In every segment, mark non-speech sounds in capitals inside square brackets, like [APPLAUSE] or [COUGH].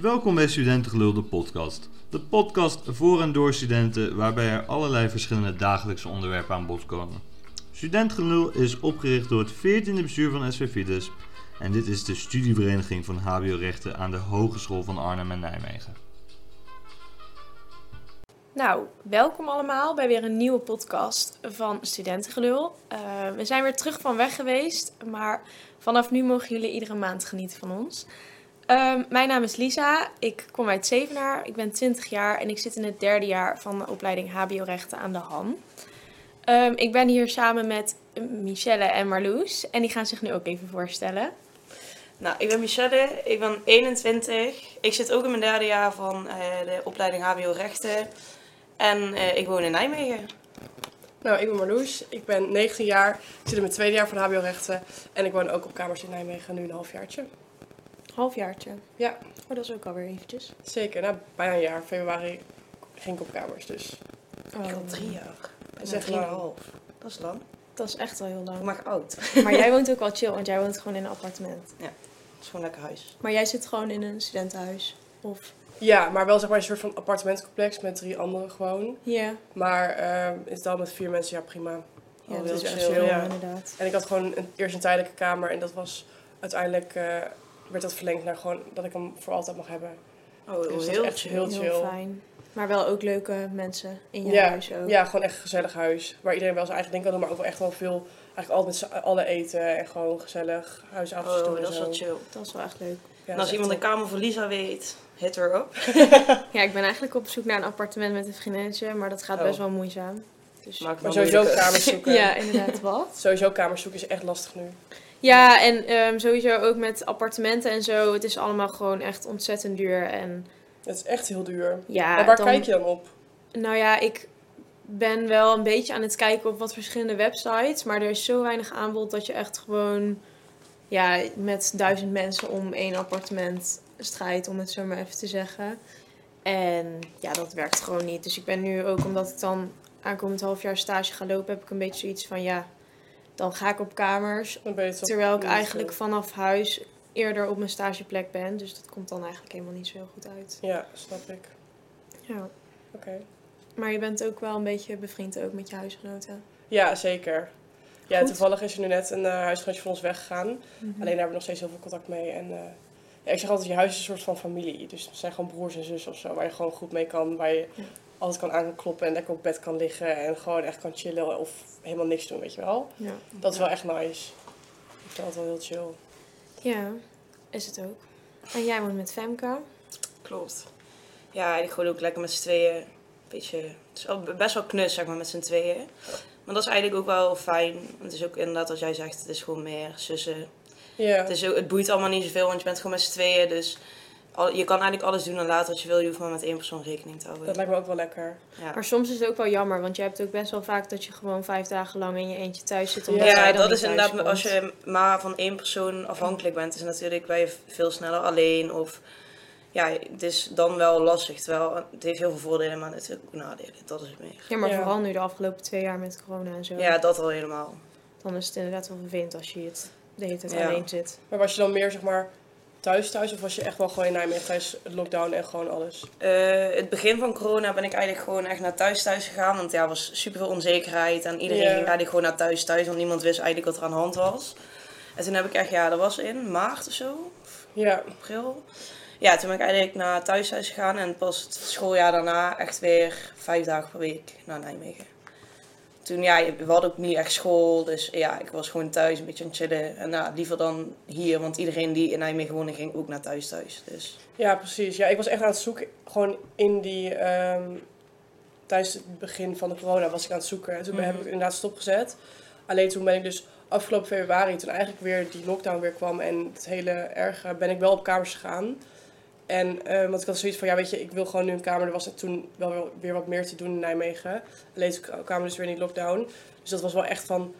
Welkom bij Studentengelul, de podcast. De podcast voor en door studenten, waarbij er allerlei verschillende dagelijkse onderwerpen aan bod komen. Studentengelul is opgericht door het 14e bestuur van SV Fides en dit is de studievereniging van HBO-rechten aan de Hogeschool van Arnhem en Nijmegen. Nou, welkom allemaal bij weer een nieuwe podcast van Studentengelul. Uh, we zijn weer terug van weg geweest, maar vanaf nu mogen jullie iedere maand genieten van ons. Um, mijn naam is Lisa, ik kom uit Zevenaar, ik ben 20 jaar en ik zit in het derde jaar van de opleiding HBO-rechten aan de HAN. Um, ik ben hier samen met Michelle en Marloes en die gaan zich nu ook even voorstellen. Nou, ik ben Michelle, ik ben 21. Ik zit ook in mijn derde jaar van uh, de opleiding HBO-rechten en uh, ik woon in Nijmegen. Nou, ik ben Marloes, ik ben 19 jaar, ik zit in mijn tweede jaar van HBO-rechten en ik woon ook op kamers in Nijmegen, nu een halfjaartje. Halfjaartje? Ja. Oh, dat is ook alweer eventjes. Zeker, nou, bijna een jaar. Februari ging ik op kamers, dus... Oh. Ik had drie jaar. Dat is echt lang. Dat is lang. Dat is echt wel heel lang. Ik mag oud. Maar [LAUGHS] jij woont ook wel chill, want jij woont gewoon in een appartement. Ja, dat is gewoon lekker huis. Maar jij zit gewoon in een studentenhuis? Of... Ja, maar wel zeg maar een soort van appartementcomplex met drie anderen gewoon. Ja. Maar uh, is dan met vier mensen, ja prima. Ja, Oh, dat is echt chill, chill, ja. inderdaad. En ik had gewoon een, eerst een tijdelijke kamer en dat was uiteindelijk... uh, werd dat verlengd naar gewoon dat ik hem voor altijd mag hebben. Oh, Dus dat is heel echt chill. heel Heel chill. fijn. Maar wel ook leuke mensen in je ja, huis ook. ja, gewoon echt een gezellig huis. Waar iedereen wel zijn eigen ding kan doen, maar ook wel echt wel veel... Eigenlijk altijd met z'n allen eten en gewoon gezellig huisavondjes Oh, en dat is wel chill. Dat is wel echt leuk. Ja, en als iemand een kamer voor Lisa weet, hit her up. [LAUGHS] Ja, ik ben eigenlijk op zoek naar een appartement met een vriendinnetje, maar dat gaat Oh. best wel moeizaam. Dus... Maak Maar sowieso moeilijker. kamers zoeken. [LAUGHS] Ja, inderdaad, wat? Sowieso kamers zoeken is echt lastig nu. Ja, en ehm, sowieso ook met appartementen en zo. Het is allemaal gewoon echt ontzettend duur. En Het is echt heel duur. ja, maar waar dan- kijk je dan op? Nou ja, ik ben wel een beetje aan het kijken op wat verschillende websites. Maar er is zo weinig aanbod dat je echt gewoon ja, met duizend mensen om één appartement strijdt, om het zo maar even te zeggen. En ja, dat werkt gewoon niet. Dus ik ben nu ook, omdat ik dan aankomend half jaar stage ga lopen, heb ik een beetje zoiets van ja, dan ga ik op kamers. Terwijl ik eigenlijk vanaf huis eerder op mijn stageplek ben. Dus dat komt dan eigenlijk helemaal niet zo heel goed uit. Ja, snap ik. Ja. Oké. Maar je bent ook wel een beetje bevriend ook met je huisgenoten. Ja, zeker. Ja, Goed. toevallig is er nu net een eh huisgenootje van ons weggegaan. Mhm. Alleen daar hebben we nog steeds heel veel contact mee. En eh, ja, ik zeg altijd, je huis is een soort van familie. Dus het zijn gewoon broers en zussen of zo, waar je gewoon goed mee kan. Waar je Ja. Altijd kan aankloppen en lekker op bed kan liggen. En gewoon echt kan chillen of helemaal niks doen, weet je wel. Ja. Dat is wel echt nice. Ik vind dat wel heel chill. ja, is het ook. En jij woont met Femke. Klopt. Ja, ik gewoon ook lekker met z'n tweeën. Beetje, het is wel best wel knus, zeg maar, met z'n tweeën. Maar dat is eigenlijk ook wel fijn. Het is ook inderdaad wat jij zegt, het is gewoon meer zussen. Ja, Het, is ook, het boeit allemaal niet zoveel, want je bent gewoon met z'n tweeën. Dus al, je kan eigenlijk alles doen en laten wat je wil. Je hoeft maar met één persoon rekening te houden. dat lijkt me ook wel lekker. Ja. Maar soms is het ook wel jammer, want je hebt ook best wel vaak dat je gewoon vijf dagen lang in je eentje thuis zit. Omdat Ja, dat is inderdaad, als je maar van één persoon afhankelijk bent, is natuurlijk ben je veel sneller alleen. Of ja, het is dan wel lastig. Terwijl het heeft heel veel voordelen, maar natuurlijk ook nadelen. Dat is het meer. Ja, maar Ja. vooral nu de afgelopen twee jaar met corona en zo. Ja, dat al helemaal. Dan is het inderdaad wel vervelend als je het de hele tijd Ja. alleen zit. Maar was je dan meer, zeg maar, thuis thuis? Of was je echt wel gewoon in Nijmegen tijdens lockdown en gewoon alles? Eh, het begin van corona ben ik eigenlijk gewoon echt naar thuis thuis gegaan. Want ja, er was super veel onzekerheid. En iedereen ging eigenlijk gewoon naar thuis thuis. Want niemand wist eigenlijk wat er aan de hand was. En toen heb ik echt, ja, dat was in maart of zo. Ja, april. Ja, toen ben ik eigenlijk naar thuis thuis gegaan en pas het schooljaar daarna echt weer vijf dagen per week naar Nijmegen. Toen, ja, we hadden ook niet echt school, dus ja, ik was gewoon thuis een beetje aan het chillen. En ja, liever dan hier, want iedereen die in Nijmegen woonde ging ook naar thuis thuis. Dus Ja, precies. Ja, ik was echt aan het zoeken, gewoon in die, ehm, tijdens het begin van de corona was ik aan het zoeken. En toen heb Mhm. ik inderdaad stopgezet. Alleen toen ben ik dus afgelopen februari, toen eigenlijk weer die lockdown weer kwam en het hele erge, ben ik wel op kamers gegaan. En eh, want ik had zoiets van, ja weet je, ik wil gewoon nu een kamer. Er was toen wel weer- wat meer te doen in Nijmegen. Alleen toen kwamen dus weer in lockdown. Dus dat was wel echt van,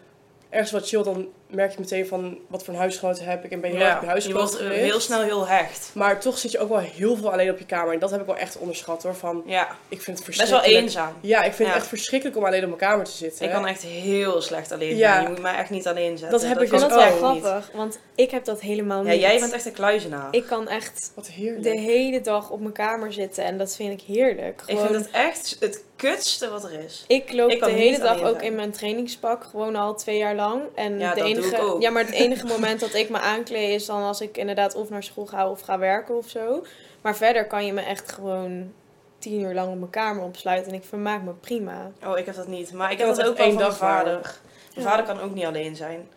ergens wat chill dan merk je meteen van wat voor een huisgenoot heb ik en ben je heel Ja, erg op je je wordt gericht. heel snel heel hecht. Maar toch zit je ook wel heel veel alleen op je kamer. En dat heb ik wel echt onderschat hoor. Van, Ja, ik vind het best wel verschrikkelijk. eenzaam. Ja, ik vind Ja. het echt verschrikkelijk om alleen op mijn kamer te zitten. Ik kan echt heel slecht alleen Ja. zijn. Je moet mij echt niet alleen zetten. Dat heb ik Ik dus dat wel ook grappig, want ik heb dat helemaal Ja, niet. jij bent echt een kluizenaar. Ik kan echt Wat heerlijk. de hele dag op mijn kamer zitten en dat vind ik heerlijk. Ik Gewoon, vind het echt het kutste wat er is. Ik loop Ik de hele dag ook zijn. in mijn trainingspak, gewoon al twee jaar lang. En Ja, de dat doe enige. Ja, maar het enige moment dat ik me aankleed is dan als ik inderdaad of naar school ga of ga werken of zo. Maar verder kan je me echt gewoon tien uur lang op mijn kamer opsluiten en ik vermaak me prima. Oh, ik heb dat niet. Maar ik Ik heb dat ook wel één dag vader. Mijn vader kan ook niet alleen zijn.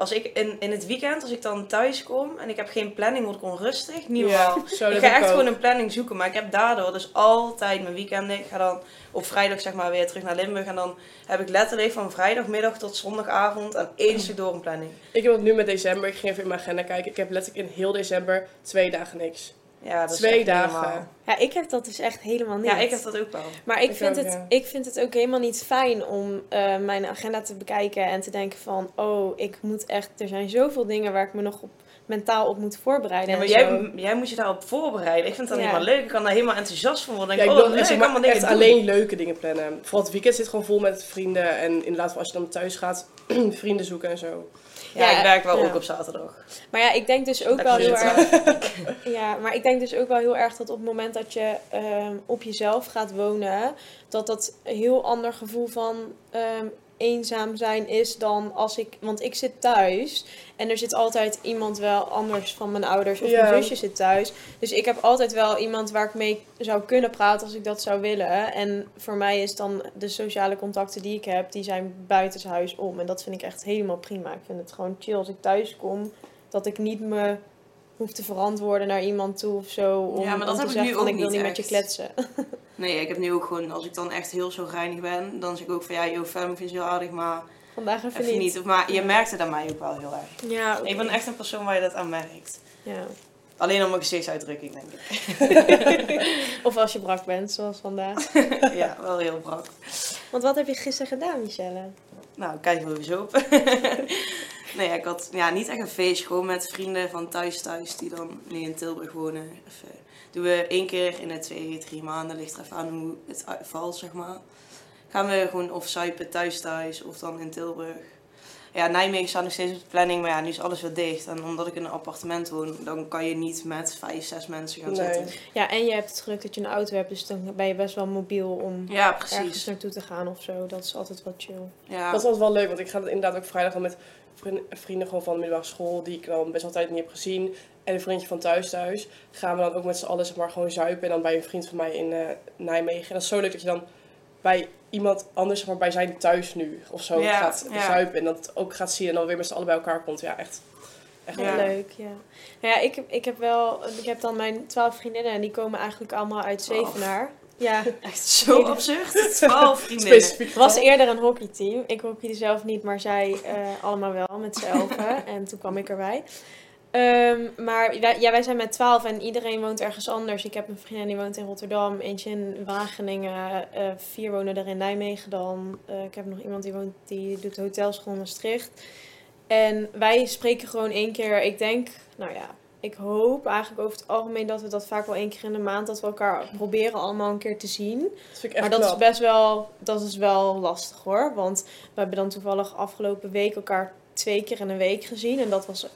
Als ik in, in het weekend, als ik dan thuis kom en ik heb geen planning, word ik onrustig. Niet normaal. Ja, zo Ik ga echt ook. gewoon een planning zoeken, maar ik heb daardoor dus altijd mijn weekenden. Ik ga dan op vrijdag zeg maar weer terug naar Limburg en dan heb ik letterlijk van vrijdagmiddag tot zondagavond aan één stuk door een planning. Ik heb het nu met december. Ik ging even in mijn agenda kijken. Ik heb letterlijk in heel december twee dagen niks. Ja, dat is Twee dagen. Ja, ik heb dat dus echt helemaal niet. Ja, ik heb dat ook wel. Maar ik, Ik vind ook, het, ja. ik vind het ook helemaal niet fijn om eh, mijn agenda te bekijken en te denken van, oh, ik moet echt, er zijn zoveel dingen waar ik me nog op mentaal op moet voorbereiden. Ja, maar en zo. jij, jij moet je daarop voorbereiden. Ik vind dat Ja. helemaal leuk. Ik kan daar helemaal enthousiast van worden. Ja, ik oh, wil leuk, zeg maar echt doen. alleen leuke dingen plannen. Vooral het weekend zit gewoon vol met vrienden. En inderdaad, als je dan thuis gaat, [CLEARS THROAT] vrienden zoeken en zo. Ja, Ja, ik werk wel ja. ook op zaterdag. Maar ja, ik denk dus ook wel heel erg. [LAUGHS] Ja, maar ik denk dus ook wel heel erg dat op het moment dat je ehm, op jezelf gaat wonen, dat dat een heel ander gevoel van ehm, eenzaam zijn is dan als ik. Want ik zit thuis en er zit altijd iemand wel anders van mijn ouders of mijn zusje zit thuis. Dus ik heb altijd wel iemand waar ik mee zou kunnen praten als ik dat zou willen. En voor mij is dan de sociale contacten die ik heb, die zijn buitenshuis om. En dat vind ik echt helemaal prima. Ik vind het gewoon chill als ik thuis kom dat ik niet me hoef te verantwoorden naar iemand toe of zo. Om, Ja, maar dat heb ik nu zeggen ook ik wil niet met je kletsen. [LAUGHS] Nee, ik heb nu ook gewoon, als ik dan echt heel zo reinig ben, dan zeg ik ook van ja, joh, Fem, ik vind je heel aardig, maar Vandaag even, even niet. niet. Maar je merkt het aan mij ook wel heel erg. Ja, oké. Ik ben echt een persoon waar je dat aan merkt. Ja. Alleen om mijn gezichtsuitdrukking, denk ik. [LAUGHS] Of als je brak bent, zoals vandaag. [LAUGHS] ja, wel heel brak. Want wat heb je gisteren gedaan, Michelle? Nou, kijk wel eens op. nee, ja, ik had ja, niet echt een feest, gewoon met vrienden van thuis thuis die dan nu in Tilburg wonen. Even, doen we één keer in de twee, drie maanden, ligt er even aan hoe het valt, zeg maar. Gaan we gewoon of zuipen thuis thuis of dan in Tilburg. Ja, Nijmegen staat nog steeds op de planning, maar ja, nu is alles weer dicht. En omdat ik in een appartement woon, dan kan je niet met vijf, zes mensen gaan Nee. zitten. Ja, en je hebt het geluk dat je een auto hebt, dus dan ben je best wel mobiel om Ja, ergens naartoe te gaan of zo. Dat is altijd wat chill. Ja. Dat is altijd wel leuk, want ik ga inderdaad ook vrijdag al met vrienden, gewoon van de middelbare school, die ik dan best wel tijd niet heb gezien. En een vriendje van thuis thuis. Gaan we dan ook met z'n allen zeg maar gewoon zuipen. En dan bij een vriend van mij in eh, Nijmegen. En dat is zo leuk dat je dan bij iemand anders, zeg maar bij zijn thuis nu of zo Ja, gaat ja. zuipen. En dat ook gaat zien en dan weer met z'n allen bij elkaar komt. Ja, echt. Ja. leuk, ja. Nou ja, ik, heb- ik heb wel, ik heb dan mijn twaalf vriendinnen en die komen eigenlijk allemaal uit. Zevenaar. Ja, [LAUGHS] Echt zo Hele- absurd. Twaalf [LAUGHS] vriendinnen. specifiek. Het was eerder een hockeyteam. Ik hockeyde zelf niet, maar zij eh, allemaal wel met z'n [LAUGHS] elfen. en toen kwam ik erbij. Ehm, maar wij, ja, wij zijn met twaalf en iedereen woont ergens anders. Ik heb een vriendin die woont in Rotterdam, eentje in Wageningen, eh, vier wonen er in Nijmegen dan. Eh, ik heb nog iemand die, woont, die doet hotelschool in Maastricht. En wij spreken gewoon één keer, ik denk, nou ja, ik hoop eigenlijk over het algemeen dat we dat vaak wel één keer in de maand, dat we elkaar proberen allemaal een keer te zien. Dat vind ik echt Maar dat is best wel, dat is wel lastig hoor. Want we hebben dan toevallig afgelopen week elkaar twee keer in een week gezien. En dat was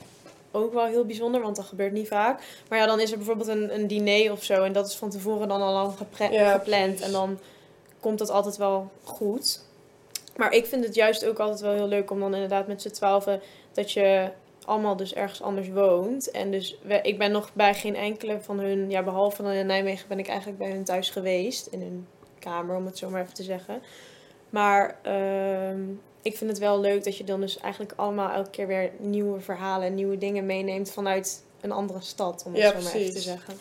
ook wel heel bijzonder, want dat gebeurt niet vaak. Maar ja, dan is er bijvoorbeeld een, een diner of zo. En dat is van tevoren dan al lang Ja, gepland. precies. En dan komt dat altijd wel goed. Maar ik vind het juist ook altijd wel heel leuk om dan inderdaad met z'n twaalfen... dat je allemaal dus ergens anders woont. En dus we- ik ben nog bij geen enkele van hun... Ja, behalve dan in Nijmegen ben ik eigenlijk bij hun thuis geweest. In hun kamer, om het zo maar even te zeggen. Maar ehm, ik vind het wel leuk dat je dan dus eigenlijk allemaal elke keer weer nieuwe verhalen... nieuwe dingen meeneemt vanuit een andere stad, om het Ja, zo maar even te zeggen.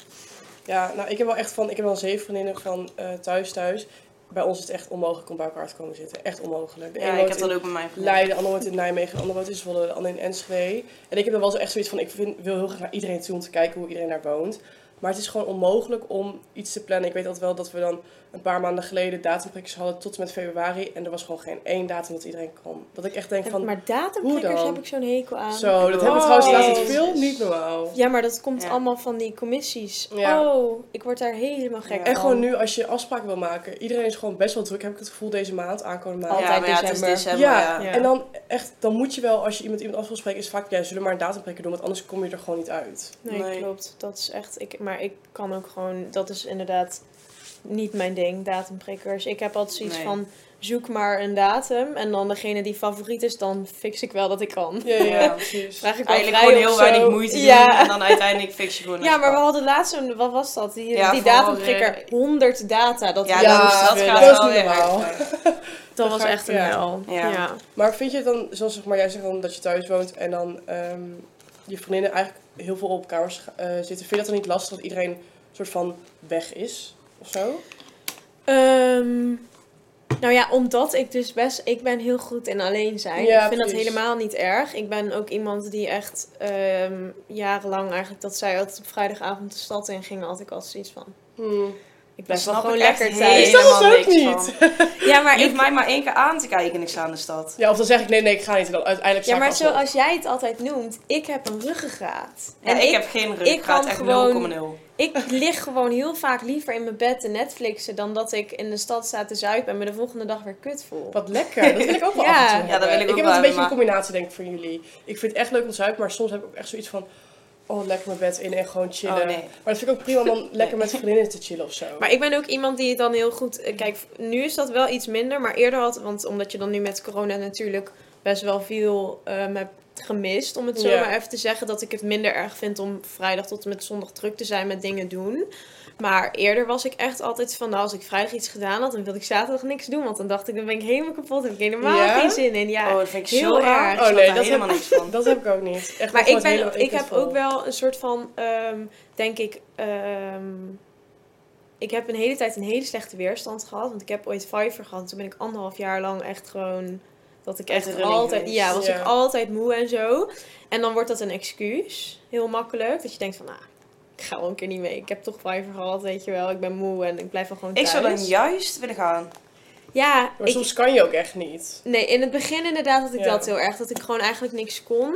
Ja, nou ik heb wel echt van, ik heb wel zeven vriendinnen van eh, thuis thuis. Bij ons is het echt onmogelijk om bij elkaar te komen zitten. Echt onmogelijk. De Ja, ik heb dat ook met mijn vrienden. Leiden, de ander woont in Nijmegen, de ander woont in Zwolle, de ander in Enschede. En ik heb dan wel zo echt zoiets van, ik vind, wil heel graag naar iedereen toe om te kijken hoe iedereen daar woont. Maar het is gewoon onmogelijk om iets te plannen. Ik weet altijd wel dat we dan een paar maanden geleden datumprikkers hadden tot en met februari. En er was gewoon geen één datum dat iedereen kon. Dat ik echt denk van, maar datumprikkers heb ik zo'n hekel aan. zo, dat hebben we Oh, trouwens laatst veel niet normaal. Ja, maar dat komt Ja. allemaal van die commissies. Ja. Oh, ik word daar helemaal gek Ja. van. En gewoon nu, als je afspraken wil maken, iedereen is gewoon best wel druk, heb ik het gevoel, deze maand, aankomende maand. Altijd ja, maar ja, het is december. december. Ja, Ja, Ja. en dan echt, dan moet je wel, als je iemand iemand af wil spreken, is vaak, ja, zullen we maar een datumprikker doen, want anders kom je er gewoon niet uit. Nee, Nee. klopt. Dat is echt. Ik, maar ik kan ook gewoon. Dat is inderdaad niet mijn ding, datumprikkers. Ik heb altijd zoiets Nee. van. Zoek maar een datum. En dan degene die favoriet is, dan fix ik wel dat ik kan. Ja, ja, [LAUGHS] precies. Vraag ik wel Eigenlijk gewoon heel weinig moeite doen en dan uiteindelijk fix je gewoon [LAUGHS] Ja, maar we hadden laatst een, wat was dat? Die, Ja, die voor, datumprikker, eh, 100 data. Dat Ja, dat, gaat dat wel weer normaal. Dat was echt een ja. hel. Ja. Ja. Maar vind je het dan, zoals zeg maar, jij zegt dan dat je thuis woont en dan ehm, je vriendinnen eigenlijk heel veel op kamers eh, zitten, vind je dat dan niet lastig dat iedereen soort van weg is of zo? Ehm, nou ja, omdat ik dus best... Ik ben heel goed in alleen zijn. Ja, ik vind dat helemaal niet erg. Ik ben ook iemand die echt ehm, jarenlang eigenlijk... Dat zij altijd op vrijdagavond de stad in ging. Had ik altijd zoiets van... Hmm. Ik blijf wel snap gewoon ik lekker helemaal thuis. Ik snap het ook niet. van. [LAUGHS] Ja, maar Je hoeft ik... mij maar één keer aan te kijken en ik sta in de stad. Ja, of dan zeg ik nee, nee, ik ga niet. En dan uiteindelijk Ja, ik maar zoals jij het altijd noemt, ik heb een ruggengraat. Ja, ik, heb geen rug, ik ik ga kan echt gewoon- 0,0. Ik lig gewoon heel vaak liever in mijn bed te Netflixen dan dat ik in de stad sta te zuipen en me de volgende dag weer kut voel. Wat lekker, dat wil ik ook wel [LAUGHS] Ja. af en toe Ja, dat wil ik ook heb wel het een beetje een combinatie denk ik voor jullie. Ik vind het echt leuk om te zuipen, maar soms heb ik ook echt zoiets van... Oh, lekker mijn bed in en gewoon chillen. Oh, nee. Maar dat vind ik ook prima om dan [LAUGHS] lekker met vriendinnen te chillen of zo. Maar ik ben ook iemand die het dan heel goed. eh, Kijk, nu is dat wel iets minder, maar eerder had. Want omdat je dan nu met corona natuurlijk best wel veel ehm hebt gemist, om het zo maar even te zeggen, dat ik het minder erg vind om vrijdag tot en met zondag druk te zijn met dingen doen. Maar eerder was ik echt altijd van, nou, als ik vrijdag iets gedaan had, dan wilde ik zaterdag niks doen. Want dan dacht ik, dan ben ik helemaal kapot, heb ik helemaal Ja? geen zin in. Ja, oh, dat vind ik heel zo erg. raar. Oh, nee, dat helemaal heb- niks van. [LAUGHS] Dat heb ik ook niet. Echt Maar ik, ben, ik heb ook wel een soort van, ehm, denk ik, ehm, ik heb een hele tijd een hele slechte weerstand gehad. Want ik heb ooit Fiverr gehad. Toen ben ik anderhalf jaar lang echt gewoon, dat ik echt altijd, ja, was Ja. ik altijd moe en zo. En dan wordt dat een excuus, heel makkelijk. Dat je denkt van, nou, ga wel een keer niet mee. Ik heb toch Fiverr gehad, weet je wel. Ik ben moe en ik blijf wel gewoon Ik thuis. zou dan juist willen gaan. Ja, Maar ik, soms kan je ook echt niet. nee, in het begin inderdaad had ik Ja. dat heel erg. Dat ik gewoon eigenlijk niks kon.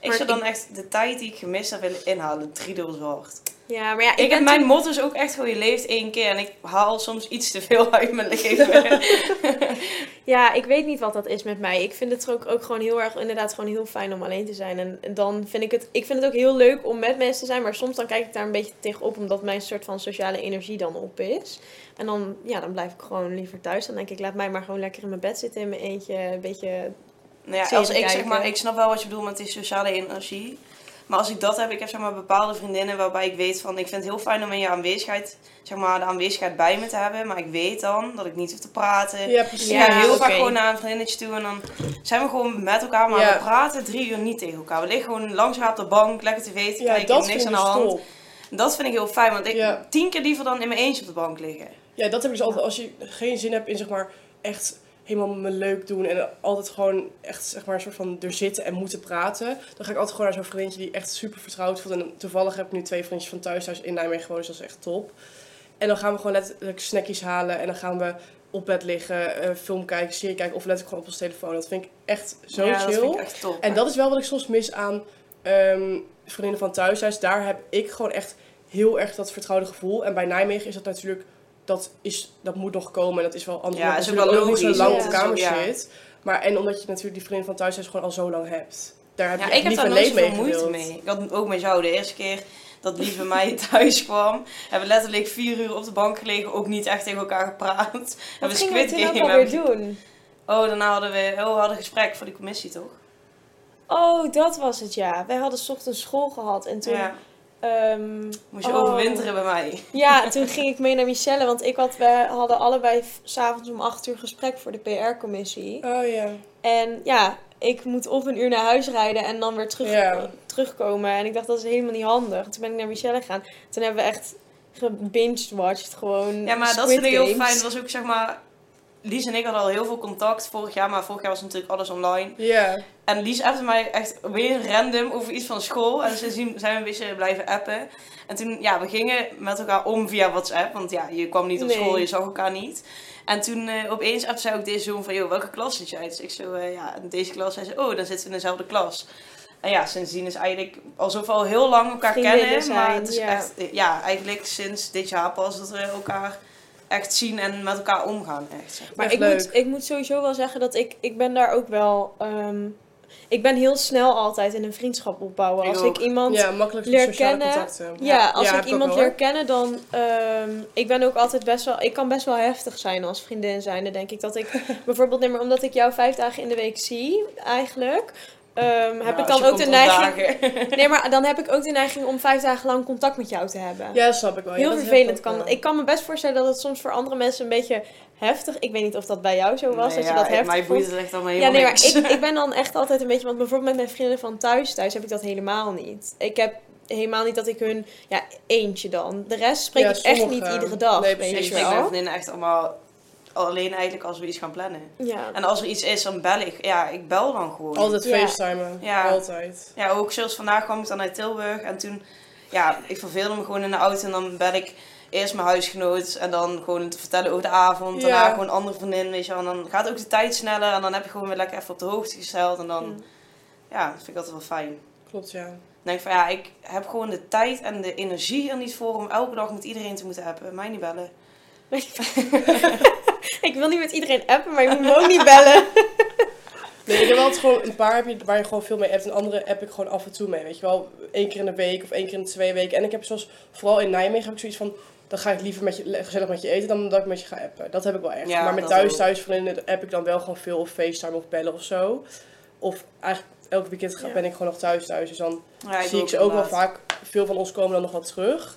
Ik zou dan echt de tijd die ik gemist heb willen inhalen. Driedubbel zo hard. Ja, maar ja, ik, Ik, heb mijn motto is ook echt gewoon je leeft één keer. En ik haal soms iets te veel uit mijn leven. [LAUGHS] Ja, ik weet niet wat dat is met mij. Ik vind het ook, ook gewoon heel erg, inderdaad, gewoon heel fijn om alleen te zijn. En, en dan vind ik het, ik vind het ook heel leuk om met mensen te zijn. Maar soms dan kijk ik daar een beetje tegenop, omdat mijn soort van sociale energie dan op is. En dan, ja, dan blijf ik gewoon liever thuis. Dan denk ik, laat mij maar gewoon lekker in mijn bed zitten in mijn eentje. Een beetje, nou ja, als ik zeg maar, ik snap wel wat je bedoelt met die sociale energie. Maar als ik dat heb, ik heb zeg maar bepaalde vriendinnen waarbij ik weet van, ik vind het heel fijn om in je aanwezigheid, zeg maar, de aanwezigheid bij me te hebben. Maar ik weet dan dat ik niet hoef te praten. Ja, precies. Ja, heel vaak gewoon naar een vriendinnetje toe en dan zijn we gewoon met elkaar, maar Ja. we praten drie uur niet tegen elkaar. We liggen gewoon langs elkaar op de bank, lekker tv te Ja, kijken, niks aan de hand. top. Dat vind ik heel fijn, want ik Ja. tien keer liever dan in mijn eentje op de bank liggen. Ja, dat heb ik dus altijd. Als je geen zin hebt in zeg maar echt helemaal me leuk doen en altijd gewoon echt zeg maar een soort van er zitten en moeten praten, dan ga ik altijd gewoon naar zo'n vriendje die echt super vertrouwd voelt. En toevallig heb ik nu twee vriendjes van thuis thuis in Nijmegen gewoon, dus dat is echt top. En dan gaan we gewoon letterlijk snackjes halen en dan gaan we op bed liggen, eh, film kijken, serie kijken of letterlijk gewoon op ons telefoon. Dat vind ik echt zo ja, dat chill. vind ik echt top. En dat is wel wat ik soms mis aan ehm, vriendinnen van thuishuis. Daar heb ik gewoon echt heel erg dat vertrouwde gevoel. En bij Nijmegen is dat natuurlijk, dat, is, dat moet nog komen. En dat is wel anders, Ja, is ook wel logisch. lang Ja. op de kamer ja. zit. Maar en omdat je natuurlijk die vriendin van thuishuis gewoon al zo lang hebt. Daar heb Ja, je ik heb niet daar een nooit mee moeite mee. Ik had ook met jou de eerste keer dat bij mij [LAUGHS] thuis kwam. Hebben we letterlijk vier uur op de bank gelegen, ook niet echt tegen elkaar gepraat. wat Hebben gingen we Squid alweer hebben- doen? Oh, daarna hadden we, oh, we hadden een gesprek voor de commissie, toch? Oh, dat was het, ja. Wij hadden 's ochtends school gehad en toen... Ja. Ehm, Moest je oh. overwinteren bij mij. Ja, toen ging ik mee naar Michelle, want ik had, wij hadden allebei s'avonds om 8 uur gesprek voor de PR-commissie. Oh ja. En ja, ik moet of een uur naar huis rijden en dan weer terug, Ja. terugkomen. En ik dacht, dat is helemaal niet handig. Toen ben ik naar Michelle gegaan. Toen hebben we echt gebinged-watched gewoon Ja, maar dat vind ik heel fijn. Dat was ook zeg maar. Lies en ik hadden al heel veel contact vorig jaar, maar vorig jaar was natuurlijk alles online. Ja. En Lies appte mij echt weer random over iets van school. En sindsdien zijn we een beetje blijven appen. En toen, ja, we gingen met elkaar om via WhatsApp. Want ja, je kwam niet op Nee. school, je zag elkaar niet. En toen eh, opeens appte zij ook deze zoon van, joh, welke klas zit jij? Dus ik zo, eh, ja, in deze klas. Hij zei, oh, dan zitten we in dezelfde klas. En ja, sindsdien is eigenlijk alsof we al heel lang elkaar kennen. maar het is ja. echt, eh, ja, eigenlijk sinds dit jaar pas dat we elkaar echt zien en met elkaar omgaan. Echt, zeg. Maar Echt ik leuk. moet, ik moet sowieso wel zeggen dat ik, ik ben daar ook wel... ehm, ik ben heel snel altijd in een vriendschap opbouwen. Ik Als ook. ik iemand... Ja, makkelijk leer sociale kennen. contacten. Ja, als ik iemand leer kennen, dan... ehm, ik ben ook altijd best wel... Ik kan best wel heftig zijn als vriendin zijn. Dan denk ik dat ik... [LAUGHS] bijvoorbeeld, nee, maar omdat ik jou vijf dagen in de week zie, eigenlijk... ehm, heb Nou, ik dan ook de neiging... [LAUGHS] Nee, maar dan heb ik ook de neiging om vijf dagen lang contact met jou te hebben. Ja, snap ik wel. Ja, Heel heb vervelend kan wel. Ik kan me best voorstellen dat het soms voor andere mensen een beetje heftig... Ik weet niet of dat bij jou zo was, Nee, dat je ja, dat heftig Mij boeit het echt allemaal Ja, nee, maar ik, ik ben dan echt altijd een beetje... Want bijvoorbeeld met mijn vrienden van thuis, thuis heb ik dat helemaal niet. Ik heb helemaal niet dat ik hun... Ja, eentje dan. De rest spreek Ja, ik echt niet iedere dag, nee, Ik weet spreek je wel. vriendinnen echt allemaal alleen eigenlijk als we iets gaan plannen. Ja. En als er iets is, dan bel ik. Ja, ik bel dan gewoon. Altijd Ja. facetimen. Ja. Altijd. Ja, ook zoals vandaag kwam ik dan uit Tilburg. En toen, ja, ik verveelde me gewoon in de auto. En dan bel ik eerst mijn huisgenoot. En dan gewoon te vertellen over de avond. Daarna Ja. gewoon een andere vriendin, weet je wel. En dan gaat ook de tijd sneller. En dan heb je gewoon weer lekker even op de hoogte gesteld. En dan, Mm. ja, vind ik altijd wel fijn. Klopt, ja. Dan denk ik van, ja, ik heb gewoon de tijd en de energie er niet voor om elke dag met iedereen te moeten hebben. Mij niet bellen. [LAUGHS] ik wil niet met iedereen appen, maar je moet me ook niet bellen. [LAUGHS] Nee, ik heb altijd gewoon een paar heb je, waar je gewoon veel mee hebt. En andere app ik gewoon af en toe mee. Weet je wel, één keer in de week of één keer in de twee weken. En ik heb zoals, vooral in Nijmegen heb ik zoiets van... Dan ga ik liever met je, gezellig met je eten dan dat ik met je ga appen. Dat heb ik wel echt. Ja, maar met thuis, thuis vriendinnen app ik dan wel gewoon veel of FaceTime of bellen of zo. Of eigenlijk elke weekend ga- Ja. ben ik gewoon nog thuis thuis. Dus dan Ja, zie ik ze ook wel vaak. Veel van ons komen dan nog wel terug.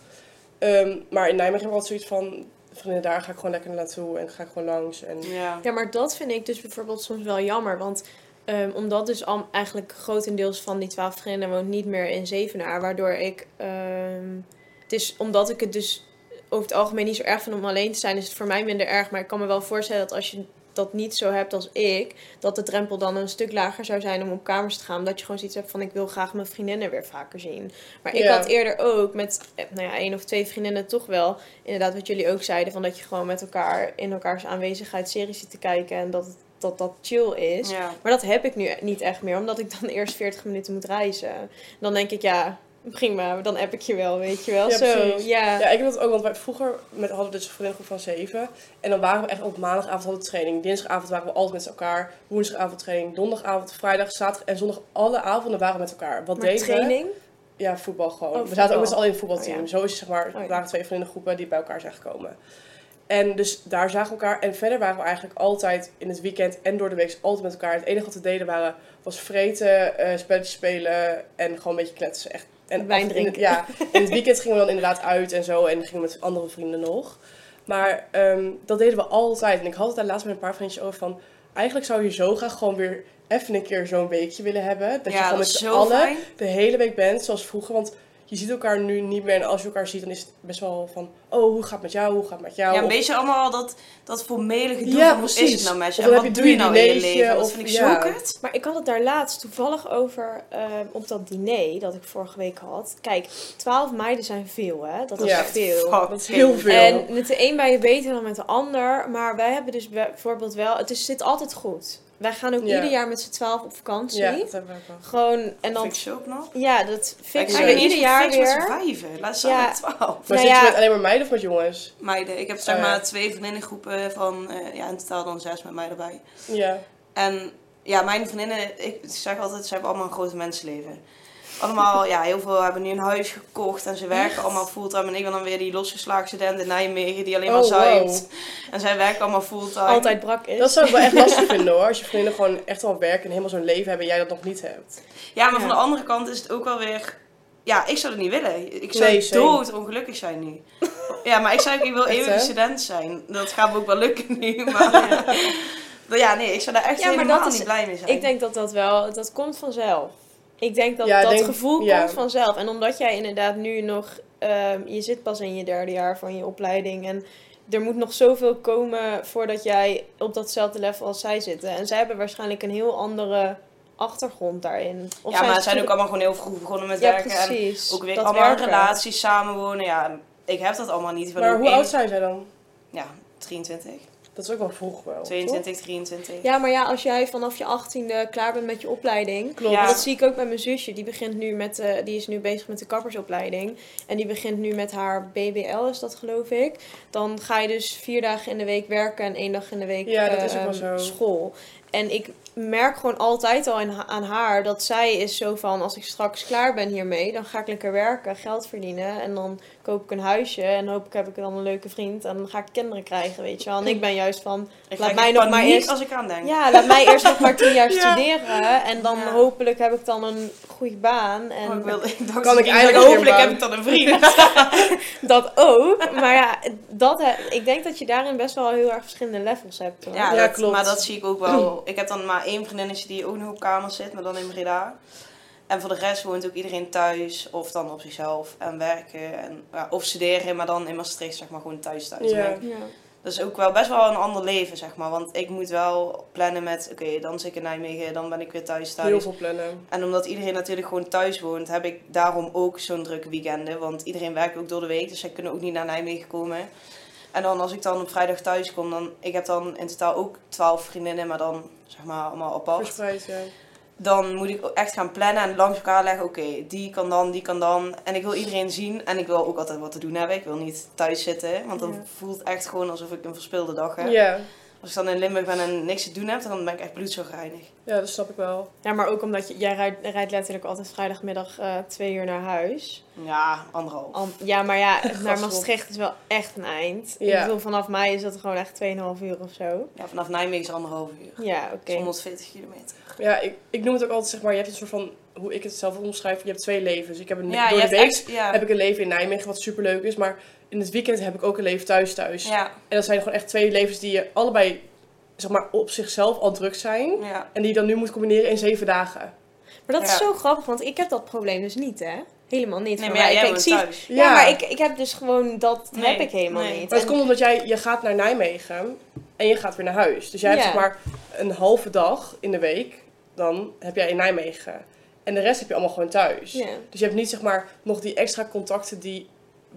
Ehm, maar in Nijmegen heb ik altijd zoiets van... Vrienden, daar ga ik gewoon lekker naartoe en ga ik gewoon langs. En Ja. Ja, maar dat vind ik dus bijvoorbeeld soms wel jammer. Want ehm, omdat dus al, eigenlijk grotendeels van die twaalf vrienden woont niet meer in Zevenaar. Waardoor ik... ehm, het is omdat ik het dus over het algemeen niet zo erg vind om alleen te zijn, is het voor mij minder erg. Maar ik kan me wel voorstellen dat als je dat niet zo hebt als ik, dat de drempel dan een stuk lager zou zijn om op kamers te gaan. Omdat je gewoon zoiets hebt van ik wil graag mijn vriendinnen weer vaker zien. Maar ik had eerder ook met eh, nou ja, één of twee vriendinnen toch wel, inderdaad wat jullie ook zeiden, van dat je gewoon met elkaar in elkaars aanwezigheid series zit te kijken en dat het- dat, dat chill is. Ja. Maar dat heb ik nu niet echt meer, omdat ik dan [LAUGHS] eerst 40 minuten moet reizen. Dan denk ik, ja, prima, dan app ik je wel, weet je wel. Ja, Zo, precies. ja. Ja, ik heb dat ook, want wij vroeger met, hadden we dus een vriendengroep van zeven. En dan waren we echt op maandagavond hadden we training. Dinsdagavond waren we altijd met elkaar. Woensdagavond training. Donderdagavond, vrijdag, zaterdag en zondag. Alle avonden waren we met elkaar. Wat Maar deden we? training? Ja, voetbal gewoon. Oh, we zaten ook met z'n allen in een voetbalteam. Oh, ja. Zo is het zeg maar, Oh, ja. waren twee vriendengroepen die bij elkaar zijn gekomen. En dus daar zagen we elkaar. En verder waren we eigenlijk altijd in het weekend en door de week altijd met elkaar. Het enige wat we deden waren, was vreten, eh, spelletjes spelen en gewoon een beetje kletsen. Echt. En Wijn in- drinken. ja, in het weekend gingen we dan inderdaad uit en zo. En gingen we met andere vrienden nog. Maar ehm, dat deden we altijd. En ik had het daar laatst met een paar vriendjes over van... Eigenlijk zou je zo graag gewoon weer even een keer zo'n weekje willen hebben. Dat je gewoon dat met z'n allen fijn. de hele week bent, zoals vroeger. Want je ziet elkaar nu niet meer. En als je elkaar ziet, dan is het best wel van... Oh, hoe gaat het met jou? Hoe gaat het met jou? Ja, een Of- beetje allemaal dat, dat voormelige doel Ja, hoe is precies. het nou met je? En wat je- doe je nou in je leven? Dat of- vind ik ja. zo kut. Maar ik had het daar laatst toevallig over eh, op dat diner dat ik vorige week had. Kijk, 12 meiden zijn veel, hè? Dat is Ja. echt veel. Dat is heel veel. En met de een ben je beter dan met de ander. Maar wij hebben dus bijvoorbeeld wel... Het is, zit altijd goed. Wij gaan ook Ja. ieder jaar met z'n twaalf op vakantie. ja, dat hebben we ook wel. Gewoon, en dan... vind ik zo knap. Ja, dat fixen we ieder jaar gefixt met z'n weer. vijven. Laat staan Ja. met twaalf. Maar Nou zit ja. je met alleen maar meiden of met jongens? Meiden. Ik heb zeg Oh, ja. maar twee vriendinnengroepen van, eh, ja, in totaal dan zes met mij erbij. Ja. En ja, mijn vriendinnen, ik zeg altijd, ze hebben allemaal een grote mensenleven. Allemaal, ja, heel veel hebben nu een huis gekocht en ze werken allemaal fulltime. En ik ben dan weer die losgeslagen student in Nijmegen die alleen maar Oh, zuipt. wow. En zij werken allemaal fulltime. Altijd brak is. Dat zou ik wel echt lastig [LAUGHS] vinden hoor. Als je vrienden gewoon echt wel werken en helemaal zo'n leven hebben en jij dat nog niet hebt. Ja, maar van de andere kant is het ook wel weer... Ja, ik zou het niet willen. Ik zou Nee, dood ongelukkig zijn nu. Ja, maar ik ook, ik wil eeuwig student zijn. Dat gaat me ook wel lukken nu, [LAUGHS] maar... Ja, nee, ik zou daar echt Ja, maar helemaal is- niet blij mee zijn. Ik denk dat dat wel, dat komt vanzelf. Ik denk dat Ja, dat denk- gevoel ja. komt vanzelf. En omdat jij inderdaad nu nog, ehm, je zit pas in je derde jaar van je opleiding en er moet nog zoveel komen voordat jij op datzelfde level als zij zitten. En zij hebben waarschijnlijk een heel andere achtergrond daarin. Of ja, maar ze zijn ook allemaal gewoon heel vroeg begonnen met Ja, werken. En precies. ook weer dat allemaal werken. relaties samenwonen. Ja, ik heb dat allemaal niet. Maar hoe oud zijn zij dan? Ja, 23, Dat is ook wel vroeg wel. toch? 22, 23. Ja, maar ja, als jij vanaf je achttiende klaar bent met je opleiding. Klopt. Ja. Dat zie ik ook met mijn zusje. Die begint nu met, eh, die is nu bezig met de kappersopleiding. En die begint nu met haar BBL, is dat geloof ik. Dan ga je dus vier dagen in de week werken en één dag in de week Ja, dat is ook wel zo. school. En ik merk gewoon altijd al in, aan haar dat zij is zo van... als ik straks klaar ben hiermee, dan ga ik lekker werken, geld verdienen. En dan koop ik een huisje en hoop ik heb ik dan een leuke vriend. En dan ga ik kinderen krijgen, weet je wel. En ik ben juist van... Ik Laat mij nog maar eerst- als ik aan denk. Ja, laat mij eerst nog maar tien [LAUGHS] jaar Ja. studeren. En dan Ja. hopelijk heb ik dan een goede baan. En Oh, ik, [LAUGHS] ik Kan ik eindelijk hopelijk heb ik dan een vriend. [LAUGHS] dat ook. Maar ja, dat, ik denk dat je daarin best wel heel erg verschillende levels hebt. Hoor. Ja, Ja, dat, klopt. maar dat zie ik ook wel. Ik heb dan maar één vriendinnetje die ook nog op kamer zit, maar dan in Breda. En voor de rest woont ook iedereen thuis of dan op zichzelf en werken. En, ja, of studeren, maar dan in Maastricht zeg maar gewoon thuis thuis. Ja. Dat is ook wel best wel een ander leven zeg maar. Want ik moet wel plannen met, oké, dan zit ik in Nijmegen, dan ben ik weer thuis thuis. Heel veel plannen. En omdat iedereen natuurlijk gewoon thuis woont, heb ik daarom ook zo'n drukke weekenden. Want iedereen werkt ook door de week, dus zij kunnen ook niet naar Nijmegen komen. En dan als ik dan op vrijdag thuis kom, dan... Ik heb dan in totaal ook twaalf vriendinnen, maar dan zeg maar allemaal apart. Verspreid, ja. Dan moet ik echt gaan plannen en langs elkaar leggen. Oké, die kan dan, die kan dan. En ik wil iedereen zien en ik wil ook altijd wat te doen hebben. Ik wil niet thuis zitten, want dan Ja. voelt het echt gewoon alsof ik een verspilde dag heb. Ja. Als ik dan in Limburg ben en niks te doen heb, dan ben ik echt bloedzagrijnig. ja, dat snap ik wel. ja, maar ook omdat je, jij rijdt, rijdt letterlijk altijd vrijdagmiddag eh, twee uur naar huis. Ja, anderhalf. Al- ja, maar ja, [LAUGHS] naar. Maastricht is wel echt een eind. Ja. Ik bedoel, vanaf mij is dat gewoon echt 2,5 uur of zo. Ja, vanaf Nijmegen is anderhalf uur. Ja, oké. is 140 kilometer. Ja, ik, ik noem het ook altijd, zeg maar, je hebt een soort van, hoe ik het zelf omschrijf, je hebt twee levens. Ik heb een, Ja, door je de hebt week echt... Ja. heb ik een leven in Nijmegen, wat superleuk is, maar in het weekend heb ik ook een leven thuis thuis. Ja, En dat zijn gewoon echt twee levens die je allebei, zeg maar, op zichzelf al druk zijn. ja. En die je dan nu moet combineren in zeven dagen. Maar dat is zo grappig, want ik heb dat probleem dus niet, hè? Helemaal niet. Nee, voor maar ja, ik, zie, thuis. Ja, maar ik, ik heb dus gewoon, dat Nee, heb ik helemaal nee. niet. Maar het En- komt omdat jij, je gaat naar Nijmegen en je gaat weer naar huis. Dus jij hebt zeg maar een halve dag in de week, dan heb jij in Nijmegen. En de rest heb je allemaal gewoon thuis. Ja. Dus je hebt niet zeg maar nog die extra contacten die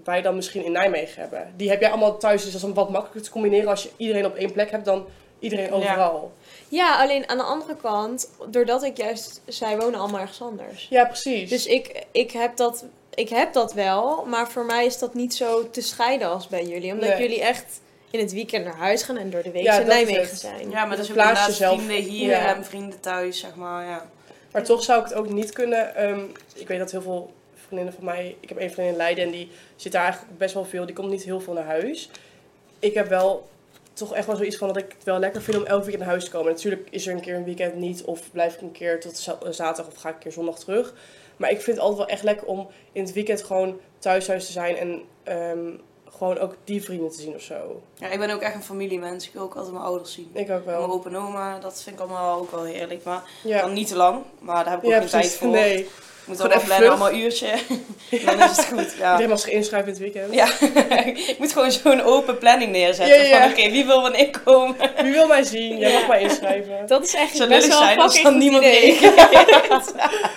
wij dan misschien in Nijmegen hebben. Die heb jij allemaal thuis, dus dat is dan wat makkelijker te combineren als je iedereen op één plek hebt dan iedereen overal. Ja, alleen aan de andere kant, doordat ik juist, zij wonen allemaal ergens anders. Ja, precies. Dus ik, ik, heb dat, ik heb dat wel, maar voor mij is dat niet zo te scheiden als bij jullie. Omdat Nee. jullie echt in het weekend naar huis gaan en door de week Ja, in Nijmegen zijn. Ja, maar dat is ook jezelf. vrienden hier Ja. en vrienden thuis, zeg maar, ja. Maar toch zou ik het ook niet kunnen. ehm, ik weet dat heel veel vriendinnen van mij. Ik heb een vriendin in Leiden en die zit daar eigenlijk best wel veel. Die komt niet heel veel naar huis. Ik heb wel toch echt wel zoiets van dat ik het wel lekker vind om elk weekend naar huis te komen. Natuurlijk is er een keer een weekend niet of blijf ik een keer tot za- zaterdag of ga ik een keer zondag terug. Maar ik vind het altijd wel echt lekker om in het weekend gewoon thuis thuis te zijn en ehm, gewoon ook die vrienden te zien of zo. ja. Ik ben ook echt een familiemens. Ik wil ook altijd mijn ouders zien. Ik ook Mijn wel. opa en oma, dat vind ik allemaal ook wel heerlijk. Maar Ja, dan niet te lang, maar daar heb ik ook ja geen tijd voor. Nee. Ik moet Gewoon allemaal even plannen, allemaal een uurtje. [LAUGHS] [LAUGHS] Dan is het goed, ja. Iedereen mag zich inschrijven in het weekend. Ja, [LAUGHS] ik moet gewoon zo'n open planning neerzetten. Ja, ja. Van oké, wie wil wanneer komen? Wie wil mij zien? Jij mag mij inschrijven. Dat is zou best wel zijn als dan niemand idee. reageert.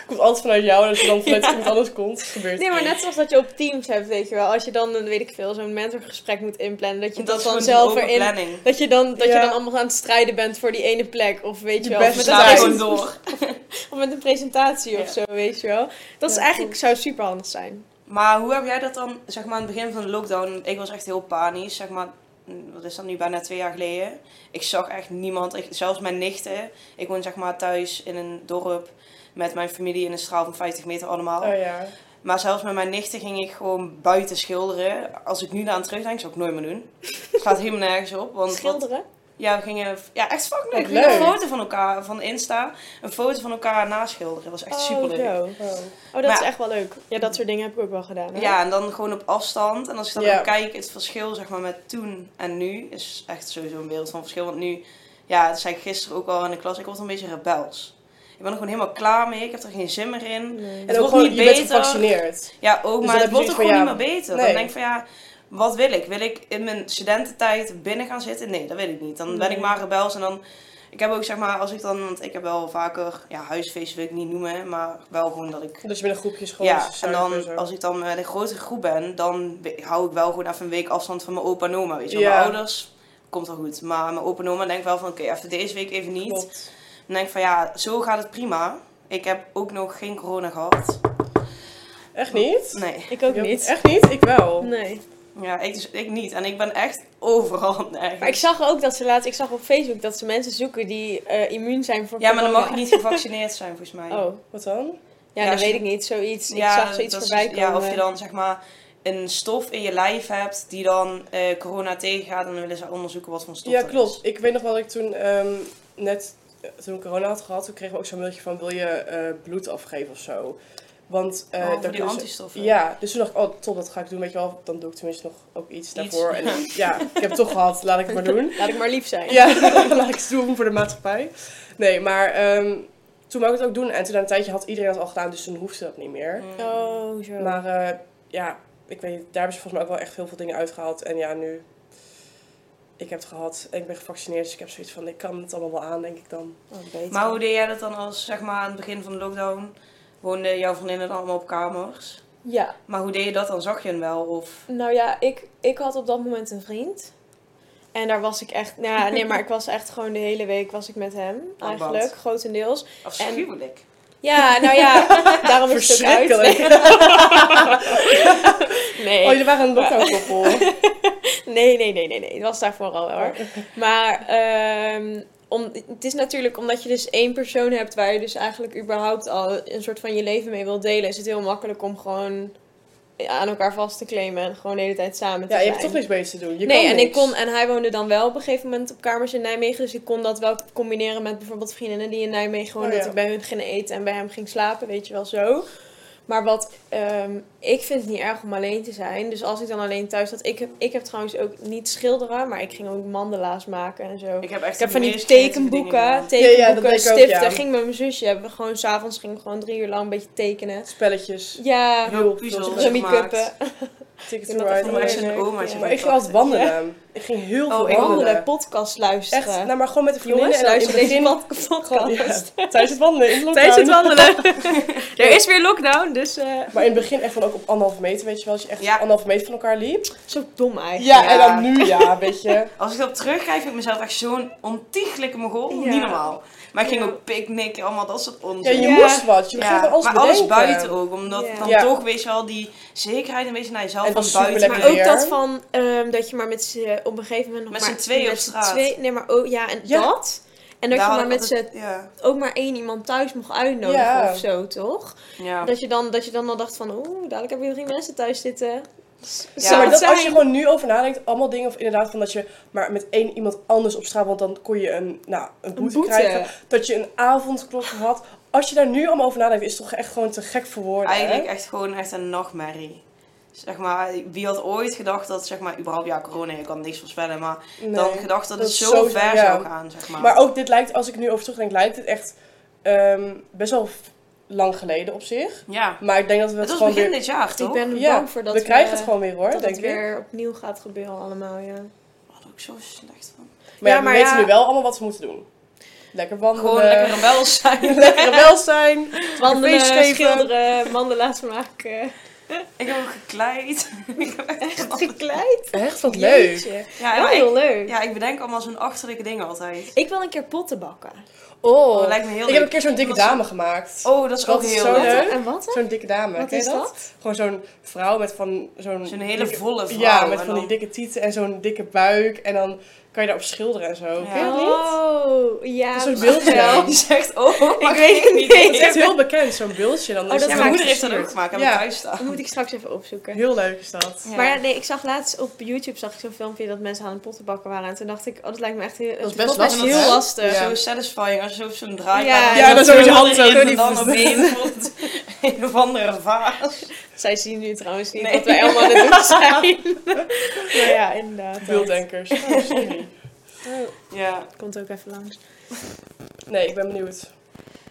komt altijd vanuit jou en als je dan vanuit iemand anders komt, gebeurt Nee, maar net zoals dat je op Teams hebt, weet je wel. Als je dan, een, weet ik veel, zo'n mentorgesprek moet inplannen. Dat je dat, dan zelf open erin... planning. Dat je dan, dat je dan allemaal aan het strijden bent voor die ene plek. Of weet je wel. Of met, een je present- door. of met een presentatie of zo, weet je wel. Dat is eigenlijk, zou super handig zijn. Maar hoe heb jij dat dan, zeg maar, aan het begin van de lockdown? Ik was echt heel panisch, zeg maar. mm, Wat is dat nu, bijna twee jaar geleden? Ik zag echt niemand, ik, zelfs mijn nichten. Ik woon zeg maar thuis in een dorp met mijn familie in een straal van 50 meter allemaal. Oh ja. Maar zelfs met mijn nichten ging ik gewoon buiten schilderen. Als ik nu daaraan terugdenk, zou ik nooit meer doen. Het gaat helemaal nergens op. Want wat- Schilderen? Ja, we gingen, ja, echt fucking leuk. We gingen een leuk. foto van elkaar, van Insta, een foto van elkaar naschilderen. Dat was echt super Oh, leuk. zo. Oh. Oh, dat Maar- is echt wel leuk. Ja, dat soort dingen heb ik ook wel gedaan. Hè? Ja, en dan gewoon op afstand. En als ik dan ook kijk, het verschil zeg maar met toen en nu is echt sowieso een wereld van verschil. Want nu, ja, dat zei ik gisteren ook al in de klas, ik word een beetje rebels. Ik ben er gewoon helemaal klaar mee, ik heb er geen zin meer in. Nee. Het wordt gewoon, niet je bent beter. gevaccineerd. Ja, ook, Dus maar het wordt ook gewoon niet meer beter. nee. Dan denk ik van ja, wat wil ik? Wil ik in mijn studententijd binnen gaan zitten? Nee, dat wil ik niet. Dan ben ik Nee. maar rebels en dan ik heb ook zeg maar, als ik dan, want ik heb wel vaker, ja, huisfeest wil ik niet noemen, maar wel gewoon dat ik Dus binnen groepjes gewoon. ja, samen en dan en zo. als ik dan met een grotere groep ben, dan hou ik wel gewoon even een week afstand van mijn opa en oma. Weet je, wel. Ja. mijn ouders komt wel goed. Maar mijn opa en oma denkt wel van oké, even deze week even niet. Klopt. Dan denk ik van ja, zo gaat het prima. Ik heb ook nog geen corona gehad. Echt niet? Nee. Ik ook Ik niet. Echt niet? Ik wel. Nee. Ja, ik, dus, ik niet. En ik ben echt overal [LAUGHS] nergens. Maar ik zag ook dat ze laatst, ik zag op Facebook dat ze mensen zoeken die eh, immuun zijn voor Ja, maar dan mag je niet gevaccineerd zijn volgens mij. [LAUGHS] Oh, Wat dan? ja, Ja, dat weet ik niet. Zoiets. ik Ja, zag zoiets voorbij komen. Ja, of je dan zeg maar een stof in je lijf hebt die dan eh, corona tegengaat. En dan willen ze onderzoeken wat voor stof Ja, dat klopt. is. Ik weet nog wel dat ik toen ehm, net, eh, toen ik corona had gehad, toen kregen we ook zo'n mailtje van wil je eh, bloed afgeven of zo. Want eh Oh, die ze- antistoffen. Ja, dus toen dacht ik, oh top, dat ga ik doen. Weet je wel, dan doe ik tenminste nog ook iets, Iets. daarvoor. En [LAUGHS] ja, ik heb het toch gehad, laat ik het maar doen. Laat ik maar lief zijn. Ja, [LAUGHS] laat ik het doen voor de maatschappij. Nee, maar ehm, toen wou ik het ook doen. En toen na een tijdje had iedereen dat al gedaan, dus toen hoefde dat niet meer. Mm. Oh, zo. Maar eh, ja, ik weet daar hebben ze volgens mij ook wel echt heel veel dingen uitgehaald. En ja, nu, ik heb het gehad en ik ben gevaccineerd, dus ik heb zoiets van, ik kan het allemaal wel aan, denk ik dan. Oh, beter. Maar hoe deed jij dat dan als, zeg maar, aan het begin van de lockdown? Woonden jouw vriendinnen dan allemaal op kamers? Ja, Maar hoe deed je dat dan? Zag je hem wel? Of... nou ja, ik, ik had op dat moment een vriend. En daar was ik echt, nou ja, nee, [LAUGHS] maar ik was echt gewoon de hele week was ik met hem, Oh, eigenlijk, grotendeels. Afschuwelijk. Ja, nou ja, [LAUGHS] daarom is het ook uit. [LAUGHS] Nee. Oh, jullie waren een lockdown koppel. Nee, nee, nee, nee, nee. Het was daarvoor al hoor. Maar ehm, om, het is natuurlijk omdat je dus één persoon hebt waar je dus eigenlijk überhaupt al een soort van je leven mee wilt delen, is het heel makkelijk om gewoon aan elkaar vast te claimen en gewoon de hele tijd samen te Ja, je zijn. hebt toch niks beters te doen. Je nee, kan en ik kon, en hij woonde dan wel op een gegeven moment op kamers in Nijmegen. Dus ik kon dat wel combineren met bijvoorbeeld vriendinnen die in Nijmegen woonden. Oh, Dat ja. ik bij hun ging eten en bij hem ging slapen, weet je wel zo. Maar wat, ehm, ik vind het niet erg om alleen te zijn. Dus als ik dan alleen thuis zat, ik heb, ik heb trouwens ook niet schilderen, maar ik ging ook mandala's maken en zo. Ik heb echt Ik heb de van die tekenboeken, tekenboeken, Ja, ja, stiften. ja. Ging met mijn zusje, hebben we gewoon s'avonds gingen we gewoon drie uur lang een beetje tekenen. Spelletjes, Ja, Heel puzzels Ik to vind dat ride. Maar zijn oma's. ik ging altijd wandelen. Ik ging heel Oh, veel wandelen. Wandelen, podcast luisteren. Echt, nou maar gewoon met de vriendinnen. Jongens, en dan in luister het deze [LAUGHS] podcast. tijdens het wandelen in de Tijdens het wandelen. [LAUGHS] [LAUGHS] er is weer lockdown, dus... eh Maar in het begin echt van ook op anderhalve meter, weet je wel. Als je echt anderhalve meter van elkaar liep. Zo dom eigenlijk. Ja, en dan nu ja, weet je. Als ik erop terugkijk, vind ik mezelf echt zo'n ontiegelijke mogol. Niet normaal. Maar ik ging Ja. ook picknicken, allemaal dat soort Ja, onzin. je Ja. moest wat. Je Ja, alles maar alles buiten ook, omdat Ja. dan Ja. toch, weet je wel, die zekerheid een beetje naar jezelf En van buiten. Maar ook dat van ehm, dat je maar met z'n op een gegeven moment nog Met maar z'n tweeën op met z'n straat. twee- nee, maar ook ja en Ja. dat. En dat Daar je maar met z'n Ja. ook maar één iemand thuis mocht uitnodigen Ja. of zo, toch? ja. Dat je dan dat je dan al dacht van, oeh, dadelijk heb je drie mensen thuis zitten. Ja, maar dat, als je gewoon nu over nadenkt, allemaal dingen, of inderdaad van dat je maar met één iemand anders op straat, want dan kon je een, nou, een boete, boete. krijgen. Dat je een avondklok had. Als je daar nu allemaal over nadenkt, is het toch echt gewoon te gek voor woorden. hè? Eigenlijk echt gewoon echt een nachtmerrie. Zeg maar, wie had ooit gedacht dat, zeg maar, überhaupt, ja, corona, je kan niks voorspellen, maar Nee. dan gedacht dat, Dat het zo zo- ver ja. zou gaan, zeg maar. Maar ook dit lijkt, als ik nu over terugdenk, lijkt het echt ehm, best wel lang geleden op zich. ja, Maar ik denk dat we het, het was gewoon begin weer... dit jaar, toch? Ik ben Ja, bang voor dat we krijgen het gewoon weer hoor, dat denk het ik. weer opnieuw gaat gebeuren allemaal, ja. Daar had ik zo slecht van. Maar ja, Ja, we maar weten nu wel allemaal wat we moeten doen. Lekker wandelen. Gewoon lekker rebels zijn. lekker wel zijn. [LAUGHS] [LAUGHS] Wandelen, schilderen, mandala's maken. [LAUGHS] Ik heb ook gekleid. ik heb echt Echt gekleid. Echt wat leuk. Ja, Wel maar heel ik, leuk. ja, ik bedenk allemaal zo'n achterlijke dingen altijd. Ik wil een keer potten bakken. Oh, Oh, dat lijkt me heel ik leuk. heb een keer zo'n dikke dame gemaakt. Oh, dat is Dat ook is heel zo leuk. En wat? Zo'n dikke dame, Wat ken is dat? dat? Gewoon zo'n vrouw met van zo'n... Zo'n hele dikke- volle vrouw. Ja, met van die dikke tieten en zo'n dikke buik. En dan kan je daarop schilderen en zo. Ja. Ken je dat niet? Oh, ja. Dat is een dat beeldje. [LAUGHS] Die zegt, oh, Ik weet het niet. Dat is echt heel bekend, zo'n beeldje. Dan Oh, is dat Ja, het mijn maakt moeder heeft dat ook gemaakt. Heb ik Ja. thuis staan. Dat moet ik straks even opzoeken. Heel leuk is dat. Ja. Maar ja, nee, ik zag laatst op YouTube zag ik zo'n filmpje dat mensen aan het potten bakken waren. En toen dacht ik, oh, dat lijkt me echt heel, Dat is het best lastig, heel lastig. Ja. Zo satisfying als je zo op zo'n draai Ja, Ja, dan zo met je hand zo dan voet. [LAUGHS] een of andere vaas. Zij zien nu trouwens niet Nee. wat wij allemaal aan het doen [LAUGHS] zijn. [LAUGHS] maar ja, inderdaad. Beelddenkers. Oh, sorry. Oh, Ja. komt ook even langs. Nee, ik ben benieuwd.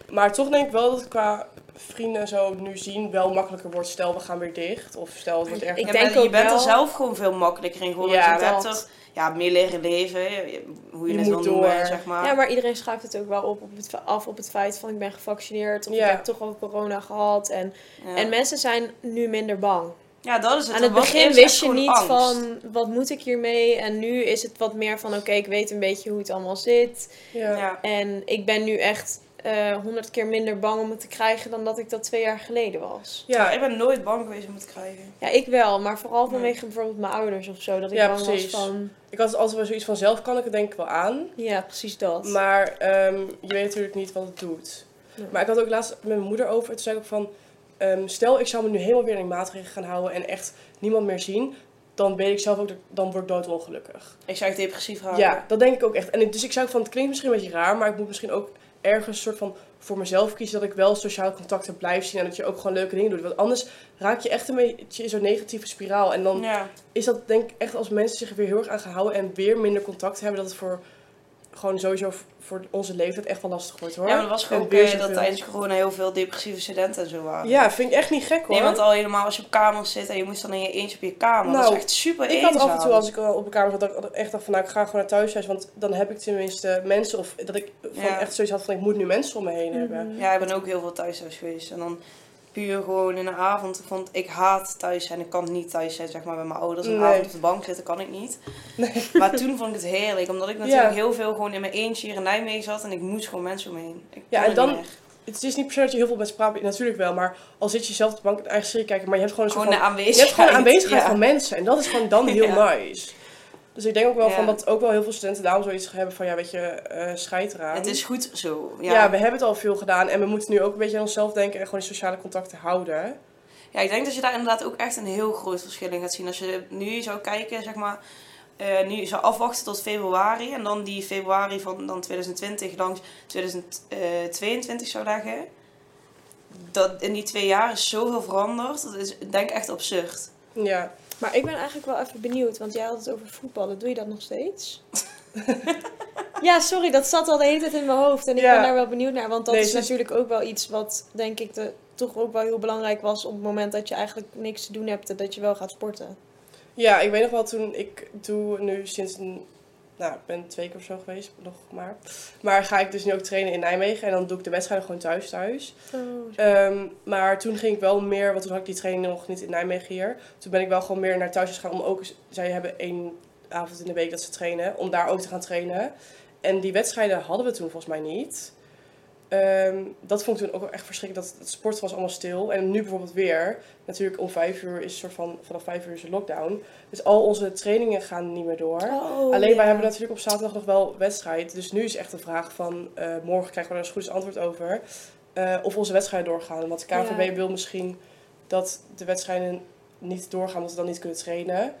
Maar toch denk ik wel dat qua vrienden en zo nu zien wel makkelijker wordt. Stel, we gaan weer dicht. Of stel, het wordt erg. Ik Ja, denk maar je ook bent er wel- zelf gewoon veel makkelijker in geworden. Ja, dat. Ja, meer leren leven, hoe je, Je het wil noemen, zeg maar. Ja, maar iedereen schuift het ook wel op, op het, af op het feit van ik ben gevaccineerd of Ja. ik heb toch al corona gehad. En, Ja. en mensen zijn nu minder bang. ja, dat is het. Aan het begin wist je niet angst. van wat moet ik hiermee. En nu is het wat meer van oké, ik weet een beetje hoe het allemaal zit. Ja. Ja. En ik ben nu echt honderd keer minder bang om het te krijgen dan dat ik dat twee jaar geleden was. Ja, ik ben nooit bang geweest om het te krijgen. Ja, ik wel, maar vooral Nee. vanwege bijvoorbeeld mijn ouders of zo. Dat ik Ja, bang precies. was van, ik had altijd wel zoiets van zelf kan ik het denk ik wel aan. ja, precies dat. Maar ehm, je weet natuurlijk niet wat het doet. Nee. Maar ik had ook laatst met mijn moeder over. Toen zei ik ook van... ehm, stel, ik zou me nu helemaal weer in maatregelen gaan houden... en echt niemand meer zien... dan weet ik zelf ook... dat- dan word ik doodongelukkig. Ik zou echt depressief raken. Ja, dat denk ik ook echt. En ik- dus ik zou ook van... het klinkt misschien een beetje raar... maar ik moet misschien ook ergens een soort van... voor mezelf kiezen dat ik wel sociale contacten blijf zien... en dat je ook gewoon leuke dingen doet. Want anders raak je echt een beetje in zo'n negatieve spiraal. En dan Ja. is dat denk ik echt als mensen zich er weer heel erg aan gaan houden... en weer minder contact hebben... dat het voor... gewoon sowieso voor onze leeftijd echt wel lastig wordt hoor. ja, maar er was gewoon ook weer eh, dat tijdens corona heel veel depressieve studenten en zo waren. Ja, vind ik echt niet gek hoor. Nee, want al helemaal als je op kamers zit en je moest dan in je eentje op je kamer. dat Nou, is echt super ik had af en toe als ik al op de kamer zat, dat ik echt dacht van nou ik ga gewoon naar thuis want dan heb ik tenminste mensen of dat ik van Ja. echt zoiets had van ik moet nu mensen om me heen hebben. Mhm. Ja, ik ben ook heel veel thuis thuis geweest. En dan puur gewoon in de avond. Want ik haat thuis zijn. Ik kan niet thuis zijn, zeg maar, bij mijn ouders. Een Nee. avond op de bank zitten kan ik niet. Maar toen vond ik het heerlijk. Omdat ik natuurlijk Ja. heel veel gewoon in mijn eentje hier in Nijmegen zat. En ik moest gewoon mensen omheen. Ik Ja, en dan-. Het is niet per se dat je heel veel met praat, natuurlijk wel, maar al zit je zelf op de bank in eigen serie kijken, maar je hebt gewoon een soort van, je aanwezigheid. hebt gewoon aanwezigheid ja. van mensen en dat is gewoon dan heel [LAUGHS] Ja. nice. Dus ik denk ook wel Ja. van dat ook wel heel veel studenten daarom zoiets hebben van ja weet je, eh scheid eraan. Het is goed zo. ja. Ja. we hebben het al veel gedaan en we moeten nu ook een beetje aan onszelf denken en gewoon die sociale contacten houden. ja, ik denk dat je daar inderdaad ook echt een heel groot verschil in gaat zien. Als je nu zou kijken, zeg maar. eh, nu zou afwachten tot februari. En dan die februari van dan 2020 langs 2022 zou leggen. Dat in die twee jaar is zoveel veranderd. Dat is denk ik echt absurd. Ja. Maar ik ben eigenlijk wel even benieuwd, want jij had het over voetballen. Doe je dat nog steeds? [LAUGHS] ja, sorry, dat zat al de hele tijd in mijn hoofd. En ik Ja. ben daar wel benieuwd naar, want dat Nee, is ze natuurlijk ook wel iets wat, denk ik, de, toch ook wel heel belangrijk was op het moment dat je eigenlijk niks te doen hebt, dat je wel gaat sporten. Ja, ik weet nog wel toen ik doe nu sinds een, nou, ik ben twee keer of zo geweest, nog maar. Maar ga ik dus nu ook trainen in Nijmegen en dan doe ik de wedstrijden gewoon thuis thuis. Ehm, maar toen ging ik wel meer, want toen had ik die training nog niet in Nijmegen hier. Toen ben ik wel gewoon meer naar thuis gegaan om ook, zij hebben één avond in de week dat ze trainen, om daar ook te gaan trainen. En die wedstrijden hadden we toen volgens mij niet. Ehm, dat vond ik toen ook echt verschrikkelijk. Dat het sport was allemaal stil. En nu bijvoorbeeld weer. Natuurlijk om vijf uur is soort van vanaf vijf uur is een lockdown. Dus al onze trainingen gaan niet meer door. Oh, Alleen wij hebben natuurlijk op zaterdag nog wel wedstrijd. Dus nu is echt de vraag van eh, morgen krijgen we er een goed antwoord over. eh, of onze wedstrijden doorgaan. Want de KNVB Ja. wil misschien dat de wedstrijden niet doorgaan, omdat we dan niet kunnen trainen.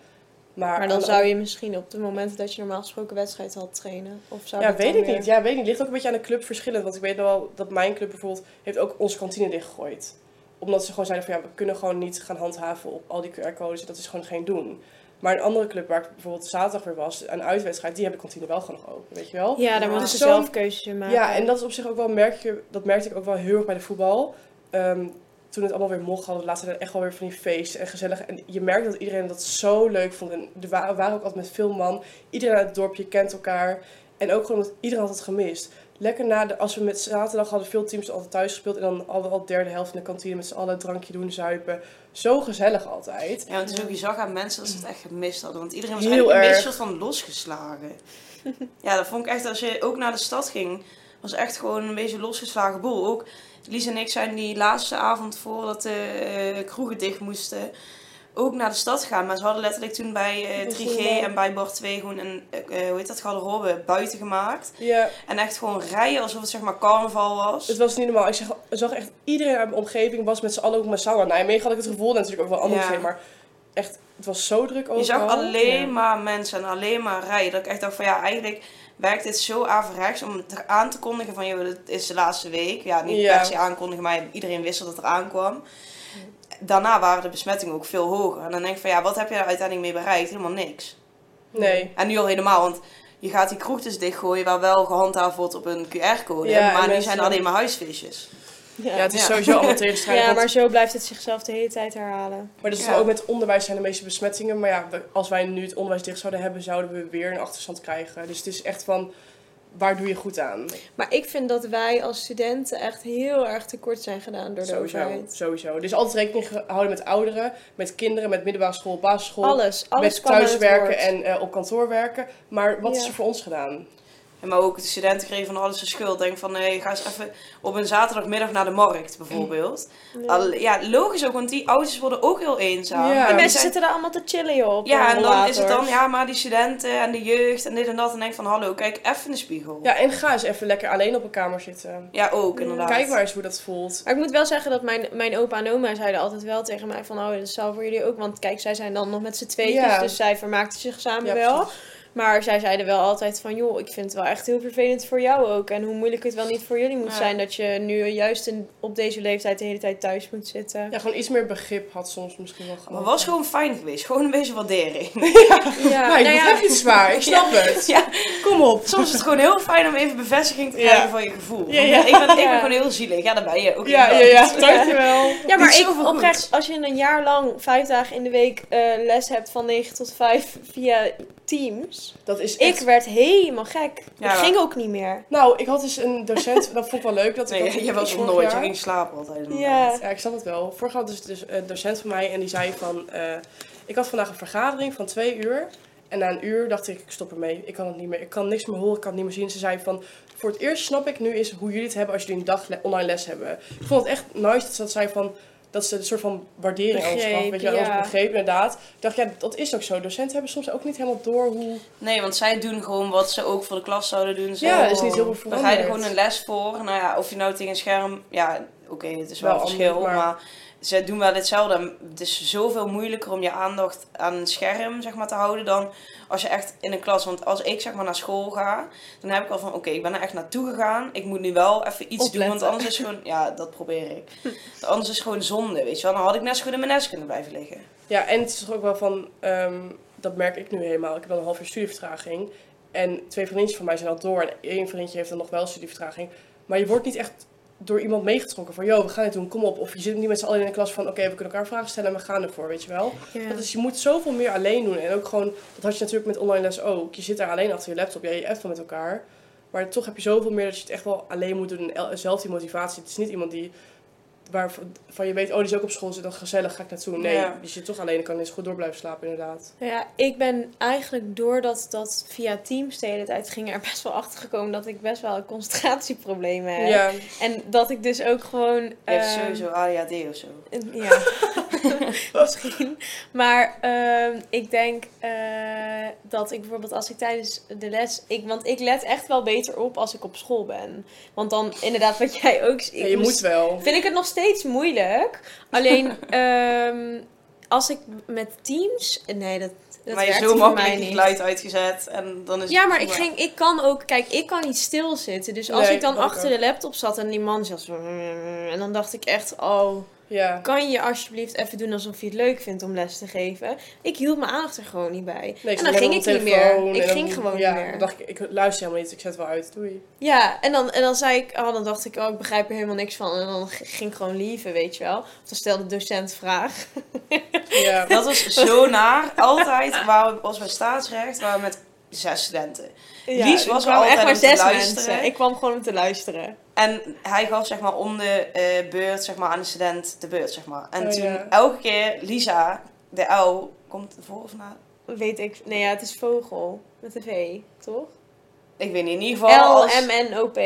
Maar, dan zou je misschien op de momenten dat je normaal gesproken wedstrijd had trainen. Of zou Ja, dat weet ik weer- niet. Ja, weet ik niet. Ligt ook een beetje aan de club verschillend. Want ik weet wel dat mijn club bijvoorbeeld heeft ook onze kantine dichtgegooid. Omdat ze gewoon zeiden van ja, we kunnen gewoon niet gaan handhaven op al die QR-codes. Dat is gewoon geen doen. Maar een andere club waar ik bijvoorbeeld zaterdag weer was, een uitwedstrijd, die hebben de kantine wel gewoon nog open, weet je wel? Ja, daar Ja. moeten ze zo'n- zelf keuzes in maken. Ja, en dat is op zich ook wel, merk je, dat merkte ik ook wel heel erg bij de voetbal. Ehm, toen het allemaal weer mocht, hadden we laatst echt wel weer van die feesten en gezellig. En je merkt dat iedereen dat zo leuk vond. En er wa- waren ook altijd met veel man. Iedereen uit het dorpje kent elkaar. En ook gewoon omdat iedereen had het gemist. Lekker na de, als we met zaterdag hadden veel teams altijd thuis gespeeld. En dan hadden we al de derde helft in de kantine met z'n allen een drankje doen, zuipen. Zo gezellig altijd. Ja, want ook, je zag aan mensen dat ze het echt gemist hadden. Want iedereen was Heel eigenlijk een erg. beetje soort van losgeslagen. ja, dat vond ik echt, als je ook naar de stad ging, was echt gewoon een beetje losgeslagen boel. Ook Lies en ik zijn die laatste avond voordat de eh, kroegen dicht moesten, ook naar de stad gegaan. Maar ze hadden letterlijk toen bij eh, Dat 3G is wel- en bij Bar 2 gewoon een, eh, hoe heet dat, garderobe buiten gemaakt. Ja, En echt gewoon rijden alsof het zeg maar carnaval was. het was niet normaal. Ik zag, zag echt iedereen uit mijn omgeving was met z'n allen ook massaal naar Nijmegen. Had ik het gevoel, natuurlijk ook wel anders Ja. zijn. Maar echt, het was zo druk overal. Je zag alleen Ja. maar mensen en alleen maar rijden. Dat ik echt dacht van ja, eigenlijk werkt dit zo averechts om het aan te kondigen van joh, het is de laatste week. Ja, niet Ja. per se aankondigen, maar iedereen wist dat het eraan kwam. Daarna waren de besmettingen ook veel hoger. En dan denk ik van ja, wat heb je er uiteindelijk mee bereikt? Helemaal niks. Nee. En nu al helemaal, want je gaat die kroeg dus dichtgooien waar wel gehandhaafd wordt op een QR-code. Ja, maar nu zijn er alleen maar huisfeestjes. Ja, het is Ja. sowieso allemaal [LAUGHS] tegenstrijdig. Ja, maar zo blijft het zichzelf de hele tijd herhalen. Maar dat is Ja. ook met onderwijs zijn de meeste besmettingen. Maar ja, als wij nu het onderwijs dicht zouden hebben, zouden we weer een achterstand krijgen. Dus het is echt van, waar doe je goed aan? Maar ik vind dat wij als studenten echt heel erg tekort zijn gedaan door de Sowieso, overheid. sowieso. Er is altijd rekening gehouden met ouderen, met kinderen, met middelbare school, basisschool. Alles, alles met thuiswerken en eh, op kantoor werken. Maar wat is er voor ons gedaan? En maar ook de studenten kregen van alles de schuld. Denk van, nee, ga eens even op een zaterdagmiddag naar de markt, bijvoorbeeld. Ja. Al, ja, logisch ook, want die ouders worden ook heel eenzaam. Ja. Die En mensen zijn- zitten daar allemaal te chillen joh, op Ja, en dan is het dan, ja, maar die studenten en de jeugd en dit en dat. En denk van, hallo, kijk even in de spiegel. Ja, en ga eens even lekker alleen op een kamer zitten. Ja, ook inderdaad. Kijk maar eens hoe dat voelt. Maar ik moet wel zeggen dat mijn, mijn opa en oma zeiden altijd wel tegen mij van... Oh, dat zou voor jullie ook... Want kijk, zij zijn dan nog met z'n tweeën, Ja. dus zij vermaakten zich samen Ja, wel. precies. Maar zij zeiden wel altijd van... Joh, ik vind het wel echt heel vervelend voor jou ook. En hoe moeilijk het wel niet voor jullie moet Ja. zijn... dat je nu juist in, op deze leeftijd de hele tijd thuis moet zitten. Ja, gewoon iets meer begrip had soms misschien wel gehad. Maar was gewoon fijn geweest. Gewoon een beetje waardering. [LAUGHS] Ja, Nee, nou wat ja, heb zwaar? Ik snap [LAUGHS] het. Ja, Kom op. soms is het gewoon heel fijn om even bevestiging te Ja. krijgen van je gevoel. Ja, ja. Ik, ben, ik ben Ja. gewoon heel zielig. Ja, dat ben je ook. Ja, ja, ja. Dankjewel. Ja, maar ik zoveel oprecht, als je een jaar lang vijf dagen in de week eh, les hebt van 9 tot 5 via Teams. Dat is Ik werd helemaal gek. Ja, ik ging ook niet meer. Nou, ik had dus een docent, [LAUGHS] dat vond ik wel leuk. Dat ik Nee, had- je was nog nooit. Je ging slapen altijd. Ja. ik snap het wel. Vorig had dus, dus een docent van mij en die zei van... eh, ik had vandaag een vergadering van twee uur. En na een uur dacht ik, ik stop ermee. Ik kan het niet meer. Ik kan niks meer horen, ik kan het niet meer zien. Ze zei van, voor het eerst snap ik nu is hoe jullie het hebben als jullie een dag le- online les hebben. Ik vond het echt nice dat ze dat zei van... Dat ze een soort van waardering aan ons gaf. Begreep, Weet je, ja. ons begreep inderdaad. Ik dacht, ja, dat is ook zo. Docenten hebben soms ook niet helemaal door hoe... Nee, want zij doen gewoon wat ze ook voor de klas zouden doen. Ze Ja, is niet heel veel Dan ga je er veranderd. gewoon een les voor. Nou ja, of je nou tegen een scherm... Ja, oké, het is wel, Wel een verschil. Maar... ze doen wel hetzelfde. Het is zoveel moeilijker om je aandacht aan een scherm zeg maar, te houden dan als je echt in een klas... Want als ik zeg maar naar school ga, dan heb ik al van... Oké, ik ben er echt naartoe gegaan. Ik moet nu wel even iets doen, want anders is gewoon... [LAUGHS] Ja, dat probeer ik. Anders is gewoon zonde, weet je wel. Dan had ik net zo goed in mijn nest kunnen blijven liggen. Ja, en het is toch ook wel van, ehm, dat merk ik nu helemaal. Ik heb dan een half uur studievertraging. En twee vriendjes van mij zijn al door. En één vriendje heeft dan nog wel studievertraging. Maar je wordt niet echt door iemand meegetrokken van, yo, we gaan dit doen, kom op. Of je zit niet met z'n allen in de klas van, oké, we kunnen elkaar vragen stellen en we gaan ervoor, weet je wel. Ja. Dat is, je moet zoveel meer alleen doen. En ook gewoon, dat had je natuurlijk met online les ook. Je zit daar alleen achter je laptop, ja, je appt wel met elkaar. Maar toch heb je zoveel meer dat je het echt wel alleen moet doen. En el- zelf die motivatie. Het is niet iemand die, waarvan van je weet, oh, die is ook op school, zit dan gezellig, ga ik naartoe. Nee, Ja. je zit toch alleen, kan eens goed door blijven slapen, inderdaad. Ja, ik ben eigenlijk doordat dat via Teams de hele tijd ging er best wel achter gekomen dat ik best wel concentratieproblemen heb. Ja, En dat ik dus ook gewoon. Je hebt ehm, sowieso ADHD of zo. Ja, [LAUGHS] misschien. Maar ehm, ik denk eh, dat ik bijvoorbeeld als ik tijdens de les... Ik, want ik let echt wel beter op als ik op school ben. Want dan inderdaad wat jij ook... Ik ja je moest- moet wel. Vind ik het nog steeds moeilijk. Alleen [LAUGHS] ehm, als ik met teams... Nee, dat, dat maar je zo makkelijk niet. geluid uitgezet en dan is Ja, maar ik, ging, ik kan ook... Kijk, ik kan niet stilzitten. Dus als Nee, ik dan achter ook. de laptop zat en die man zat. En dan dacht ik echt, oh... Ja. Kan je alsjeblieft even doen alsof je het leuk vindt om les te geven? Ik hield mijn aandacht er gewoon niet bij. Nee, en dan ging ik niet meer. Ik ging gewoon ja, niet meer. Dan dacht ik, ik luister helemaal niet, ik zet wel uit. Doei. Ja, en dan, en dan zei ik, oh, dan dacht ik, oh, ik begrijp er helemaal niks van. En dan ging ik gewoon lieven, weet je wel. Of dan stelde de docent vraag. Ja. Dat was zo naar. Altijd waar we, als bij staatsrecht waren we met zes studenten. Lies er was altijd echt maar zes mensen. Ik kwam gewoon om te luisteren. En hij gaf zeg maar om de eh, beurt zeg maar, aan de student de beurt. Zeg maar. En Oh, toen ja. elke keer Lisa, de uil, komt voor of na? Weet ik, nee ja, het is vogel. Met de V, toch? Ik weet niet, in ieder geval. als- L-M-N-O-P.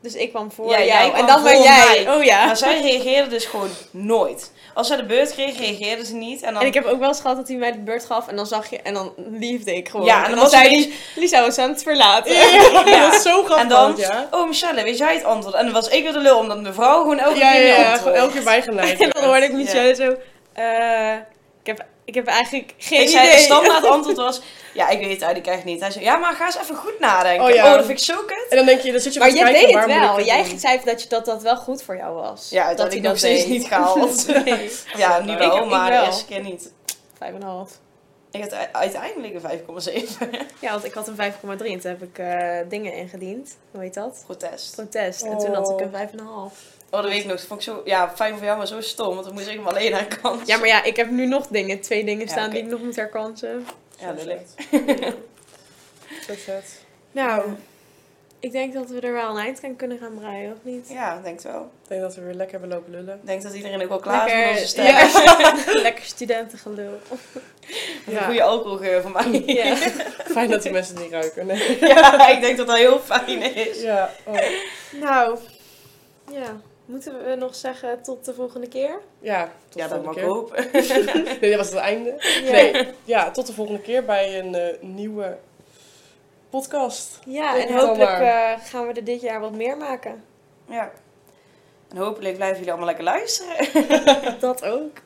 Dus ik kwam voor Ja, jij jou. kwam En dan ben jij. mij. Oh ja. Maar zij reageerde dus gewoon nooit. Als zij de beurt kreeg, reageerde ze niet. En dan, En ik heb ook wel eens gehad dat hij mij de beurt gaf en dan zag je en dan liefde ik gewoon. Ja, en en dan dan, was zei het hij, Lisa was aan het verlaten. Ja. [LAUGHS] dat is zo grappig. en dan, ja. oh Michelle, weet jij het antwoord? En dan was ik weer de lul, omdat mevrouw gewoon elke keer ja, ja, gewoon elke keer bijgeleid. [LAUGHS] En dan hoorde ik Michelle zo, eh, ik, heb, ik heb eigenlijk geen Ik zei, idee. het [LAUGHS] standaard antwoord was, ja, ik weet het eigenlijk echt niet. Hij zei, ja, maar ga eens even goed nadenken. Oh, Oh, ja. dat vind ik zo kut. En dan denk je, dan zit je maar kijken, deed het ik wel. het Jij doen? zei dat, je, dat dat wel goed voor jou was. Ja, dat uiteindelijk hij nog steeds niet gehaald. [LAUGHS] nee. [LAUGHS] Ja, nu Ik- wel, ik maar wel. de eerste keer niet. Vijf en een half. Ik had uiteindelijk een 5,7 Ja, want ik had een 5,3 en toen heb ik eh, dingen ingediend. Hoe heet dat? protest. Protest. En toen had ik Oh. een 5,5. Oh, dat weet ik nog. Dat vond ik zo, ja, fijn voor jou, maar zo stom. Want dan moest ik hem alleen aan kant. Ja, maar ja, ik heb nu nog dingen. Twee dingen Ja, staan die ik nog moet herkansen. Ja, lelijk. Zo vet. [LAUGHS] Nou, ik denk dat we er wel een eind aan kunnen gaan breien, of niet? Ja, denk het wel. Ik denk dat we weer lekker hebben lopen lullen. Ik denk dat iedereen ook wel klaar is met Lekker, onze stem. ja. [LAUGHS] Lekker studentengelul. Een goede alcoholgeur voor mij. Ja. [LAUGHS] Fijn dat die mensen niet ruiken. Nee. Ja, ik denk dat dat heel fijn is. Ja, oh. Nou, ja. Moeten we nog zeggen tot de volgende keer? ja tot Ja, de dat mag ik hopen. [LAUGHS] Nee, dat was het einde. Ja. Nee, ja, tot de volgende keer bij een eh, nieuwe podcast. Ja, Denk en hopelijk eh, gaan we er dit jaar wat meer maken. Ja. En hopelijk blijven jullie allemaal lekker luisteren. [LAUGHS] [LAUGHS] Dat ook.